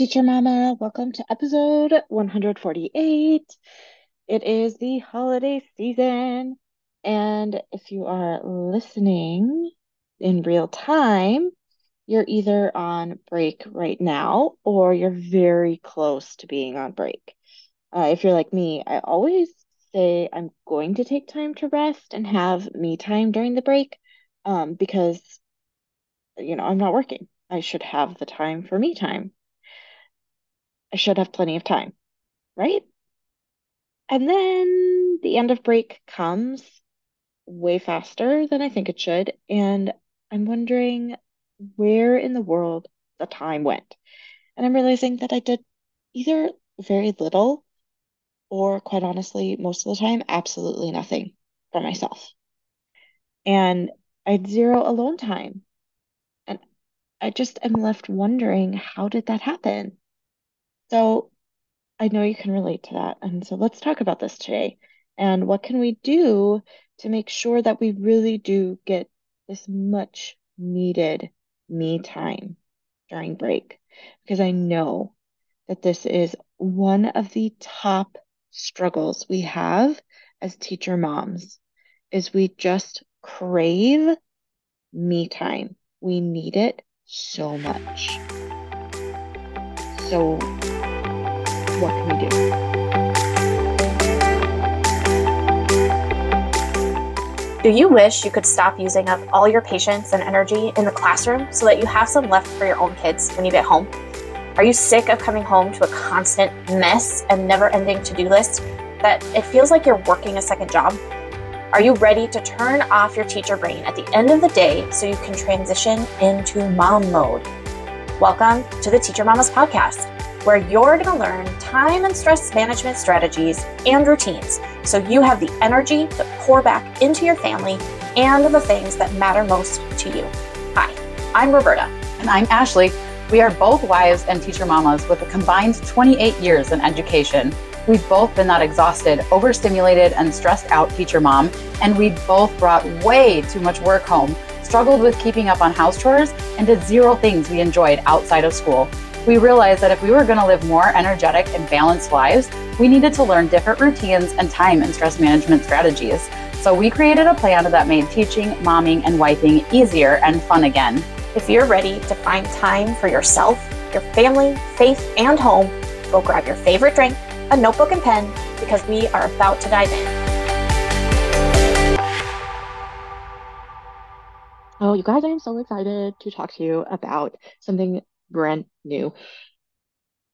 Teacher Mama. Welcome to episode 148. It is the holiday season. And if you are listening in real time, you're either on break right now or you're very close to being on break. Uh, if you're like me, I always say I'm going to take time to rest and have me time during the break um, because, you know, I'm not working. I should have the time for me time. I should have plenty of time, right? And then the end of break comes way faster than I think it should. And I'm wondering where in the world the time went. And I'm realizing that I did either very little or, quite honestly, most of the time, absolutely nothing for myself. And I had zero alone time. And I just am left wondering how did that happen? So I know you can relate to that. And so let's talk about this today. And what can we do to make sure that we really do get this much needed me time during break? Because I know that this is one of the top struggles we have as teacher moms is we just crave me time. We need it so much. So what can we do? Do you wish you could stop using up all your patience and energy in the classroom so that you have some left for your own kids when you get home? Are you sick of coming home to a constant mess and never ending to do list that it feels like you're working a second job? Are you ready to turn off your teacher brain at the end of the day so you can transition into mom mode? Welcome to the Teacher Mamas Podcast where you're going to learn time and stress management strategies and routines so you have the energy to pour back into your family and the things that matter most to you. Hi, I'm Roberta. And I'm Ashley. We are both wives and teacher mamas with a combined 28 years in education. We've both been that exhausted, overstimulated, and stressed out teacher mom, and we both brought way too much work home, struggled with keeping up on house chores, and did zero things we enjoyed outside of school we realized that if we were going to live more energetic and balanced lives, we needed to learn different routines and time and stress management strategies. So we created a plan that made teaching, momming, and wiping easier and fun again. If you're ready to find time for yourself, your family, faith, and home, go grab your favorite drink, a notebook, and pen because we are about to dive in. Oh, you guys, I'm so excited to talk to you about something brand new.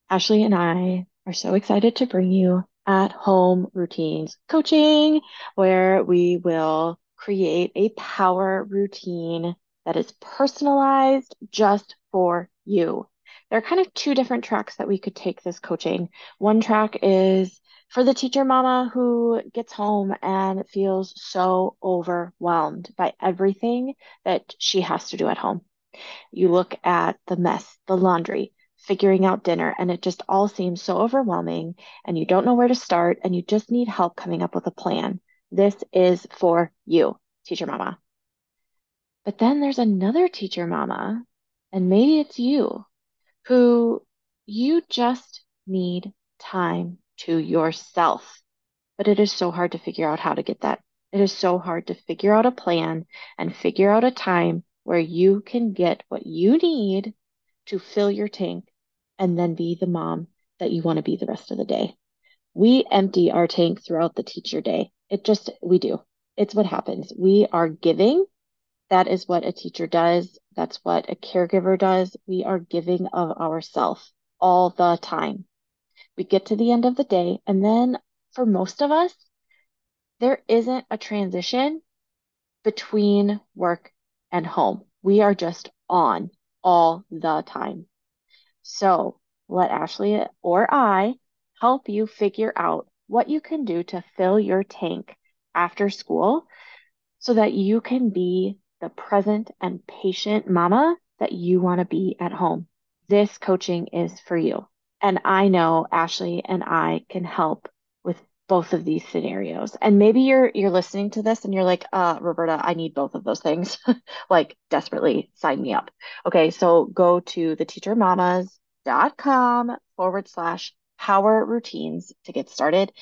Ashley and I are so excited to bring you at home routines coaching, where we will create a power routine that is personalized just for you. There are kind of two different tracks that we could take this coaching. One track is for the teacher mama who gets home and feels so overwhelmed by everything that she has to do at home. You look at the mess, the laundry, figuring out dinner, and it just all seems so overwhelming, and you don't know where to start, and you just need help coming up with a plan. This is for you, teacher mama. But then there's another teacher mama, and maybe it's you, who you just need time to yourself. But it is so hard to figure out how to get that. It is so hard to figure out a plan and figure out a time where you can get what you need to fill your tank and then be the mom that you want to be the rest of the day. We empty our tank throughout the teacher day. It just, we do. It's what happens. We are giving. That is what a teacher does. That's what a caregiver does. We are giving of ourselves all the time. We get to the end of the day, and then for most of us, there isn't a transition between work and home. We are just on all the time. So let Ashley or I help you figure out what you can do to fill your tank after school so that you can be the present and patient mama that you want to be at home. This coaching is for you. And I know Ashley and I can help both of these scenarios. And maybe you're you're listening to this and you're like, uh, Roberta, I need both of those things. like desperately sign me up. Okay, so go to the teachermamas.com forward slash power routines to get started.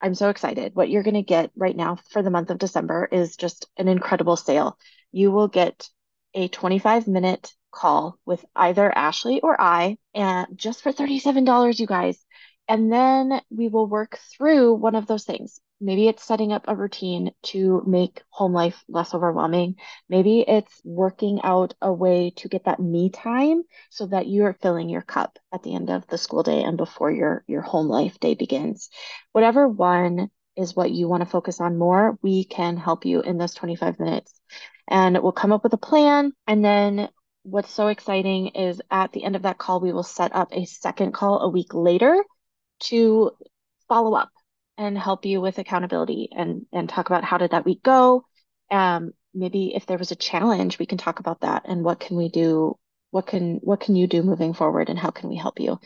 I'm so excited. What you're going to get right now for the month of December is just an incredible sale. You will get a 25 minute call with either Ashley or I, and just for $37, you guys. And then we will work through one of those things. Maybe it's setting up a routine to make home life less overwhelming. Maybe it's working out a way to get that me time so that you're filling your cup at the end of the school day and before your, your home life day begins. Whatever one is what you want to focus on more, we can help you in those 25 minutes. And we'll come up with a plan. And then what's so exciting is at the end of that call, we will set up a second call a week later to follow up and help you with accountability and and talk about how did that week go. Um maybe if there was a challenge we can talk about that and what can we do what can what can you do moving forward and how can we help you?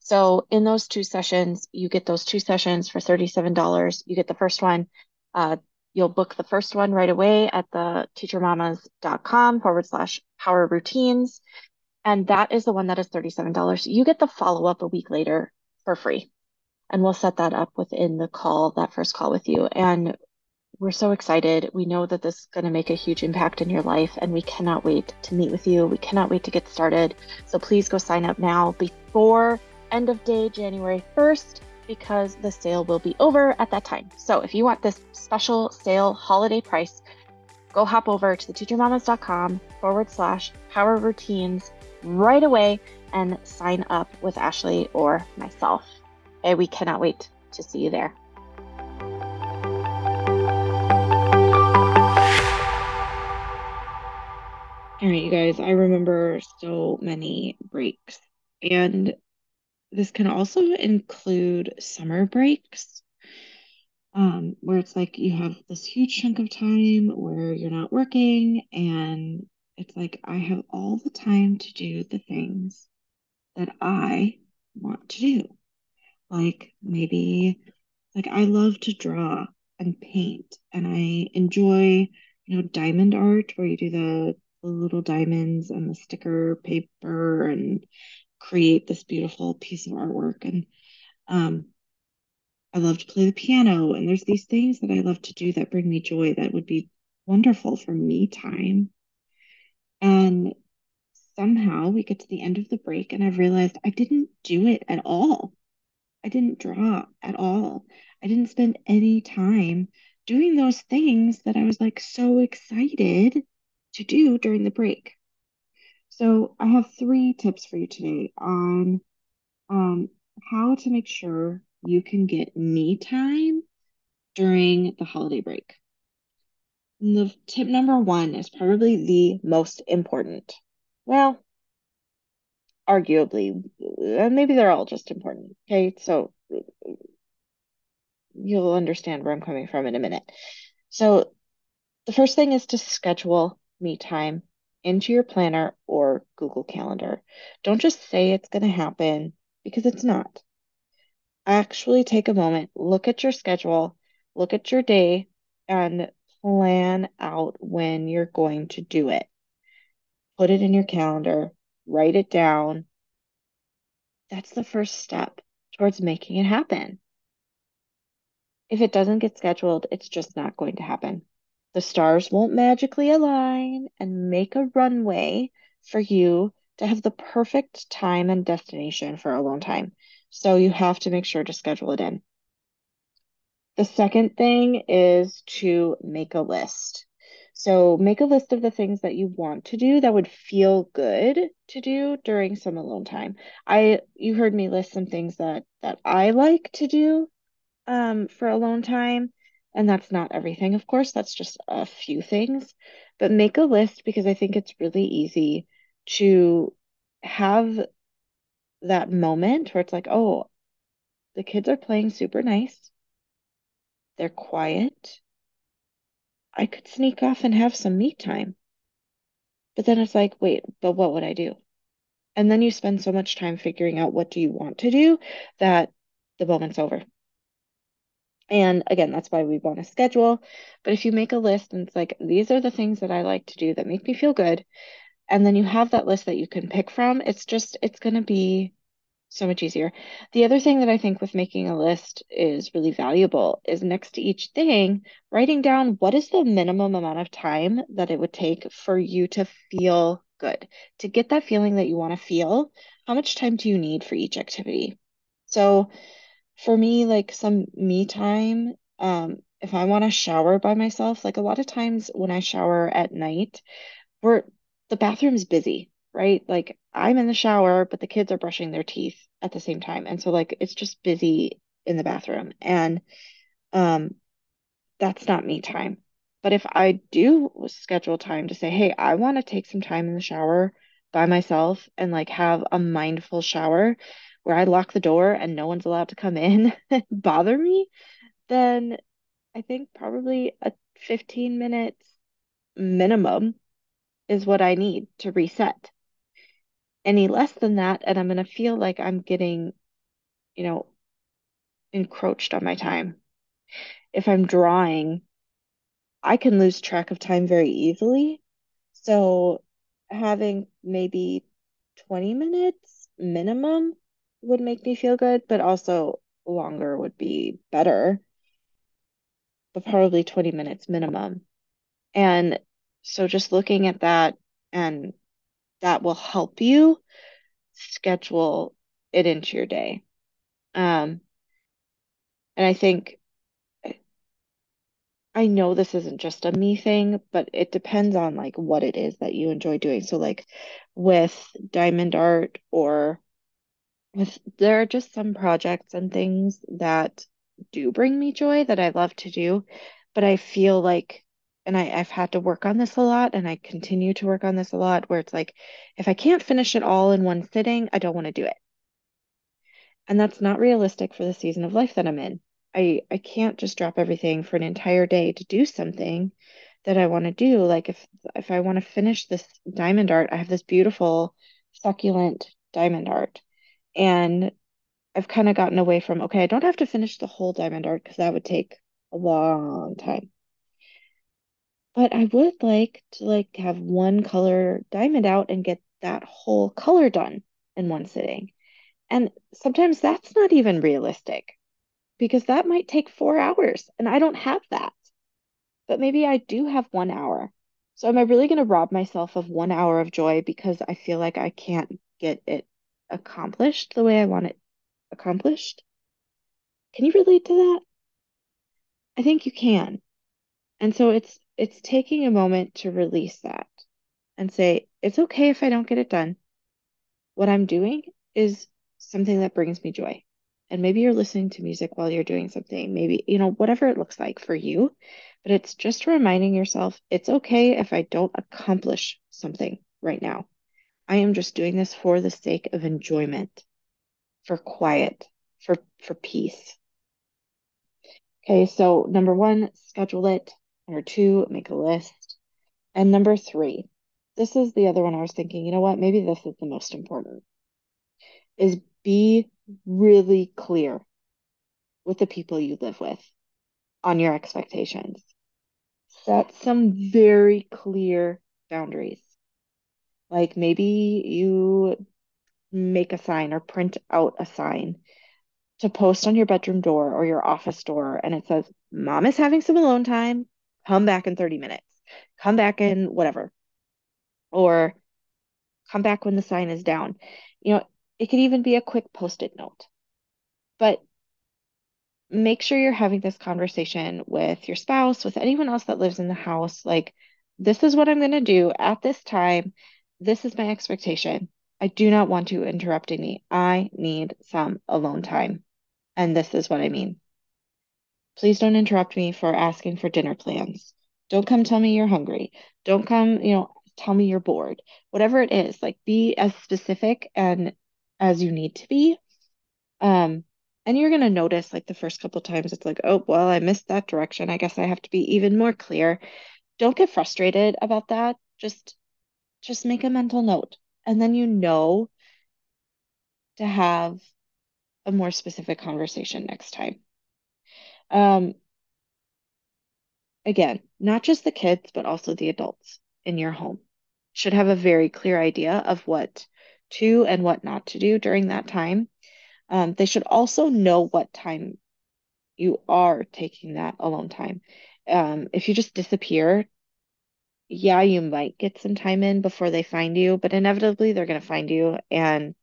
So in those two sessions you get those two sessions for $37 you get the first one uh, you'll book the first one right away at the teachermamas.com forward slash power routines. And that is the one that is $37 you get the follow-up a week later for free and we'll set that up within the call, that first call with you. And we're so excited. We know that this is going to make a huge impact in your life, and we cannot wait to meet with you. We cannot wait to get started. So please go sign up now before end of day January 1st because the sale will be over at that time. So if you want this special sale holiday price, go hop over to the teachermamas.com forward slash power routines right away and sign up with Ashley or myself and we cannot wait to see you there. All right, you guys, I remember so many breaks, and this can also include summer breaks. Um, where it's like you have this huge chunk of time where you're not working, and it's like I have all the time to do the things that I want to do. Like maybe like I love to draw and paint and I enjoy, you know, diamond art where you do the, the little diamonds and the sticker paper and create this beautiful piece of artwork. And um I love to play the piano and there's these things that I love to do that bring me joy that would be wonderful for me time. And somehow we get to the end of the break and I've realized I didn't do it at all. I didn't draw at all. I didn't spend any time doing those things that I was like so excited to do during the break. So I have three tips for you today on um, how to make sure you can get me time during the holiday break. And the tip number one is probably the most important. Well, arguably, uh, maybe they're all just important. Okay, so you'll understand where I'm coming from in a minute. So, the first thing is to schedule me time into your planner or Google Calendar. Don't just say it's going to happen because it's not. Actually, take a moment, look at your schedule, look at your day, and plan out when you're going to do it. Put it in your calendar, write it down. That's the first step towards making it happen. If it doesn't get scheduled, it's just not going to happen. The stars won't magically align and make a runway for you to have the perfect time and destination for alone time. So you have to make sure to schedule it in. The second thing is to make a list. So make a list of the things that you want to do that would feel good to do during some alone time. I you heard me list some things that that I like to do um for alone time, and that's not everything, of course, that's just a few things. But make a list because I think it's really easy to have that moment where it's like, oh, the kids are playing super nice. They're quiet I could sneak off and have some me time. But then it's like, wait, but what would I do? And then you spend so much time figuring out what do you want to do that the moment's over. And again, that's why we want to schedule. But if you make a list and it's like, these are the things that I like to do that make me feel good, and then you have that list that you can pick from, it's just, it's going to be so much easier. The other thing that I think with making a list is really valuable is next to each thing, writing down what is the minimum amount of time that it would take for you to feel good, to get that feeling that you want to feel. How much time do you need for each activity? So for me, like some me time, um, if I want to shower by myself, like a lot of times when I shower at night, we're the bathroom's busy, right? Like I'm in the shower, but the kids are brushing their teeth at the same time. And so like it's just busy in the bathroom. And um that's not me time. But if I do schedule time to say, hey, I want to take some time in the shower by myself and like have a mindful shower where I lock the door and no one's allowed to come in and bother me, then I think probably a 15 minutes minimum is what I need to reset. Any less than that, and I'm going to feel like I'm getting, you know, encroached on my time. If I'm drawing, I can lose track of time very easily. So having maybe 20 minutes minimum would make me feel good, but also longer would be better, but probably 20 minutes minimum. And so just looking at that and that will help you schedule it into your day. Um, and I think I know this isn't just a me thing, but it depends on like what it is that you enjoy doing. So like with diamond art or with there are just some projects and things that do bring me joy that I love to do, but I feel like and I, I've had to work on this a lot and I continue to work on this a lot where it's like if I can't finish it all in one sitting, I don't want to do it. And that's not realistic for the season of life that I'm in. I I can't just drop everything for an entire day to do something that I want to do. Like if if I want to finish this diamond art, I have this beautiful succulent diamond art. And I've kind of gotten away from, okay, I don't have to finish the whole diamond art because that would take a long time. But I would like to like have one color diamond out and get that whole color done in one sitting. And sometimes that's not even realistic because that might take four hours and I don't have that. But maybe I do have one hour. So am I really going to rob myself of one hour of joy because I feel like I can't get it accomplished the way I want it accomplished? Can you relate to that? I think you can. And so it's it's taking a moment to release that and say, it's okay if I don't get it done. What I'm doing is something that brings me joy. And maybe you're listening to music while you're doing something, maybe, you know, whatever it looks like for you. But it's just reminding yourself it's okay if I don't accomplish something right now. I am just doing this for the sake of enjoyment, for quiet, for for peace. Okay, so number one, schedule it. Number two, make a list. And number three, this is the other one I was thinking, you know what? Maybe this is the most important, is be really clear with the people you live with on your expectations. Set some very clear boundaries. Like maybe you make a sign or print out a sign to post on your bedroom door or your office door, and it says, Mom is having some alone time. Come back in 30 minutes. Come back in whatever. Or come back when the sign is down. You know, it could even be a quick post-it note. But make sure you're having this conversation with your spouse, with anyone else that lives in the house. Like, this is what I'm going to do at this time. This is my expectation. I do not want you interrupting me. I need some alone time. And this is what I mean. Please don't interrupt me for asking for dinner plans. Don't come tell me you're hungry. Don't come, you know, tell me you're bored. Whatever it is, like be as specific and as you need to be. Um, and you're gonna notice like the first couple times it's like, oh, well, I missed that direction. I guess I have to be even more clear. Don't get frustrated about that. Just just make a mental note. And then you know to have a more specific conversation next time. Um, again, not just the kids, but also the adults in your home should have a very clear idea of what to and what not to do during that time. Um, they should also know what time you are taking that alone time. Um, if you just disappear, yeah, you might get some time in before they find you, but inevitably they're going to find you and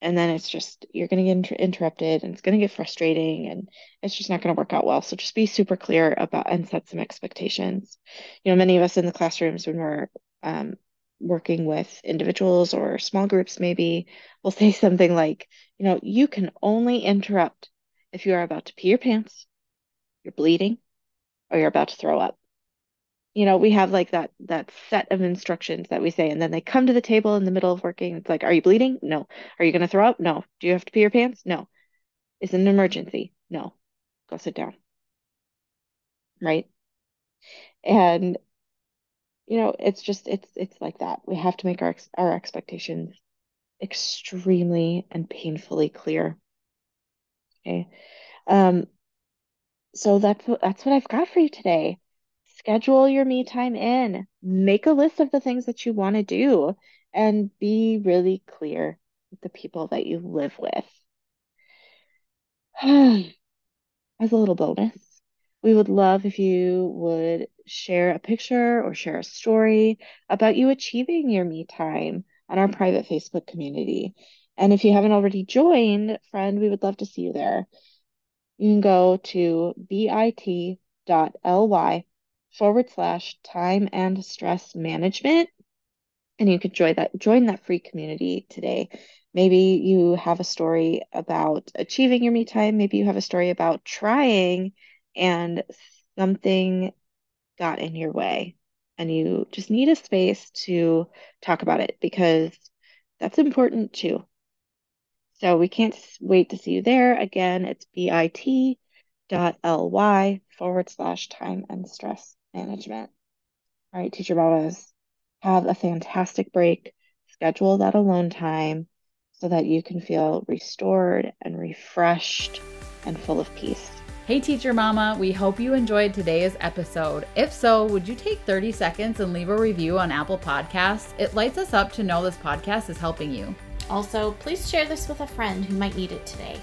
and then it's just you're going to get inter interrupted and it's going to get frustrating and it's just not going to work out well. So just be super clear about and set some expectations. You know, many of us in the classrooms when we're um, working with individuals or small groups, maybe will say something like, you know, you can only interrupt if you are about to pee your pants, you're bleeding, or you're about to throw up you know, we have like that that set of instructions that we say, and then they come to the table in the middle of working. It's like, are you bleeding? No. Are you going to throw up? No. Do you have to pee your pants? No. Is an emergency? No. Go sit down. Right? And you know, it's just it's it's like that. We have to make our our expectations extremely and painfully clear. Okay. Um, so that's that's what I've got for you today schedule your me time in, make a list of the things that you want to do, and be really clear with the people that you live with. As a little bonus, we would love if you would share a picture or share a story about you achieving your me time on our private Facebook community. And if you haven't already joined, friend, we would love to see you there. You can go to bit.ly forward slash time and stress management. And you could join that join that free community today. Maybe you have a story about achieving your me time. Maybe you have a story about trying and something got in your way and you just need a space to talk about it because that's important too. So we can't wait to see you there. Again, it's bit.ly forward slash time and stress management. All right, teacher mamas, have a fantastic break. Schedule that alone time so that you can feel restored and refreshed and full of peace. Hey, teacher mama, we hope you enjoyed today's episode. If so, would you take 30 seconds and leave a review on Apple Podcasts? It lights us up to know this podcast is helping you. Also, please share this with a friend who might need it today.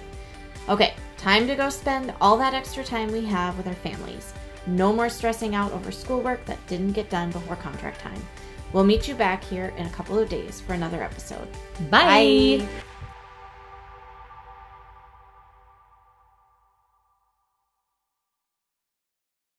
Okay, time to go spend all that extra time we have with our families. No more stressing out over schoolwork that didn't get done before contract time. We'll meet you back here in a couple of days for another episode. Bye. Bye.